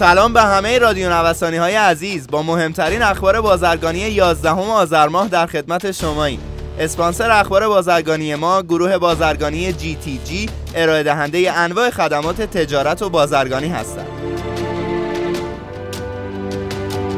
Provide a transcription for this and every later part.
سلام به همه رادیو نوسانی های عزیز. با مهمترین اخبار بازرگانی 11 آذر ماه در خدمت شماییم. اسپانسر اخبار بازرگانی ما گروه بازرگانی جی تی جی ارائه دهنده انواع خدمات تجارت و بازرگانی هستند.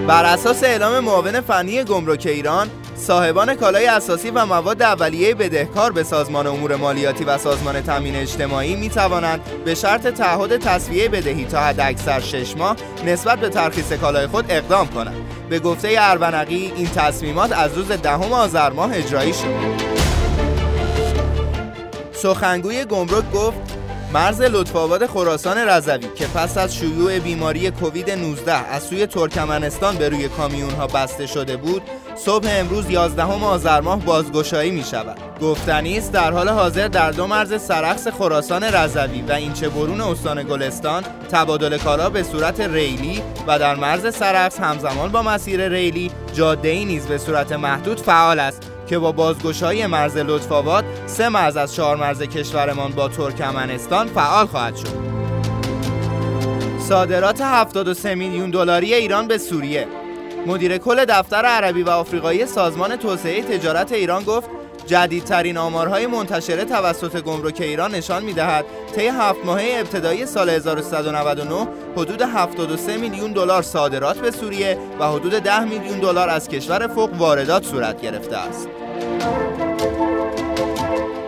بر اساس اعلام معاون فنی گمرک ایران صاحبان کالای اساسی و مواد اولیه بدهکار به سازمان امور مالیاتی و سازمان تامین اجتماعی می توانند به شرط تعهد تصویه بدهی تا حداکثر 6 ماه نسبت به ترخیص کالای خود اقدام کنند. به گفته اربنقی این تصمیمات از روز دهم آذر ماه اجرایی شد. سخنگوی گمرک گفت مرز لطفآباد خراسان رضوی که پس از شیوع بیماری کووید 19 از سوی ترکمنستان به روی کامیون ها بسته شده بود صبح امروز 11 آذر ماه بازگشایی می شود گفتنی است در حال حاضر در دو مرز سرخس خراسان رضوی و اینچه برون استان گلستان تبادل کالا به صورت ریلی و در مرز سرخس همزمان با مسیر ریلی جاده ای نیز به صورت محدود فعال است. که با بازگشایی مرز لطفآباد سه مرز از چهار مرز کشورمان با ترکمنستان فعال خواهد شد. صادرات 73 میلیون دلاری ایران به سوریه مدیر کل دفتر عربی و آفریقایی سازمان توسعه تجارت ایران گفت جدیدترین آمارهای منتشره توسط گمرک ایران نشان می‌دهد طی هفت ماهه ابتدایی سال 1399 حدود 73 میلیون دلار صادرات به سوریه و حدود 10 میلیون دلار از کشور فوق واردات صورت گرفته است.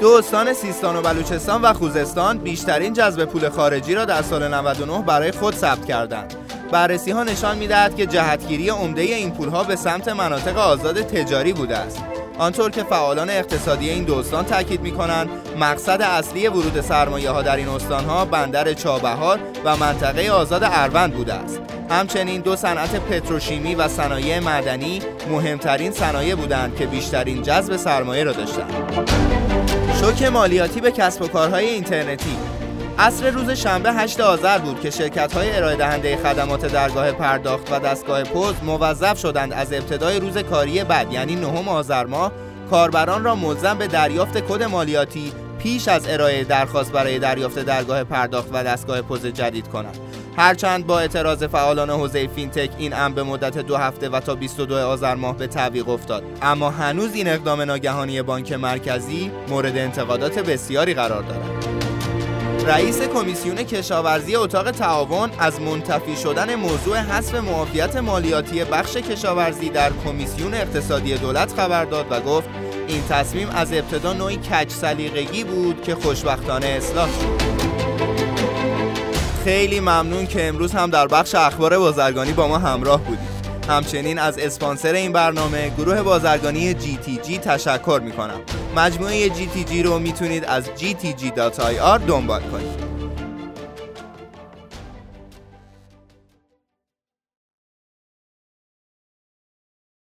دو استان سیستان و بلوچستان و خوزستان بیشترین جذب پول خارجی را در سال 99 برای خود ثبت کردند. بررسی ها نشان می‌دهد که جهتگیری عمده این پول ها به سمت مناطق آزاد تجاری بوده است. آنطور که فعالان اقتصادی این دو استان تاکید می کنند مقصد اصلی ورود سرمایه ها در این استان ها بندر چابهار و منطقه آزاد اروند بوده است. همچنین دو صنعت پتروشیمی و صنایع معدنی مهمترین صنایع بودند که بیشترین جذب سرمایه را داشتند. شوک مالیاتی به کسب و کارهای اینترنتی. عصر روز شنبه 8 آذر بود که شرکت های ارائه دهنده خدمات درگاه پرداخت و دستگاه پوز موظف شدند از ابتدای روز کاری بعد یعنی نهم آذر ماه کاربران را ملزم به دریافت کد مالیاتی پیش از ارائه درخواست برای دریافت درگاه پرداخت و دستگاه پوز جدید کنند. هرچند با اعتراض فعالان حوزه فینتک این امر به مدت دو هفته و تا 22 آذر ماه به تعویق افتاد. اما هنوز این اقدام ناگهانی بانک مرکزی مورد انتقادات بسیاری قرار دارد. رئیس کمیسیون کشاورزی اتاق تعاون از منتفی شدن موضوع حذف معافیت مالیاتی بخش کشاورزی در کمیسیون اقتصادی دولت خبر داد و گفت این تصمیم از ابتدا نوعی کج سلیقگی بود که خوشبختانه اصلاح شد. خیلی ممنون که امروز هم در بخش اخبار بازرگانی با ما همراه بودید. همچنین از اسپانسر این برنامه گروه بازرگانی GTG تشکر می کنم مجموعه GTG رو می‌تونید از gtg.ir دنبال کنید.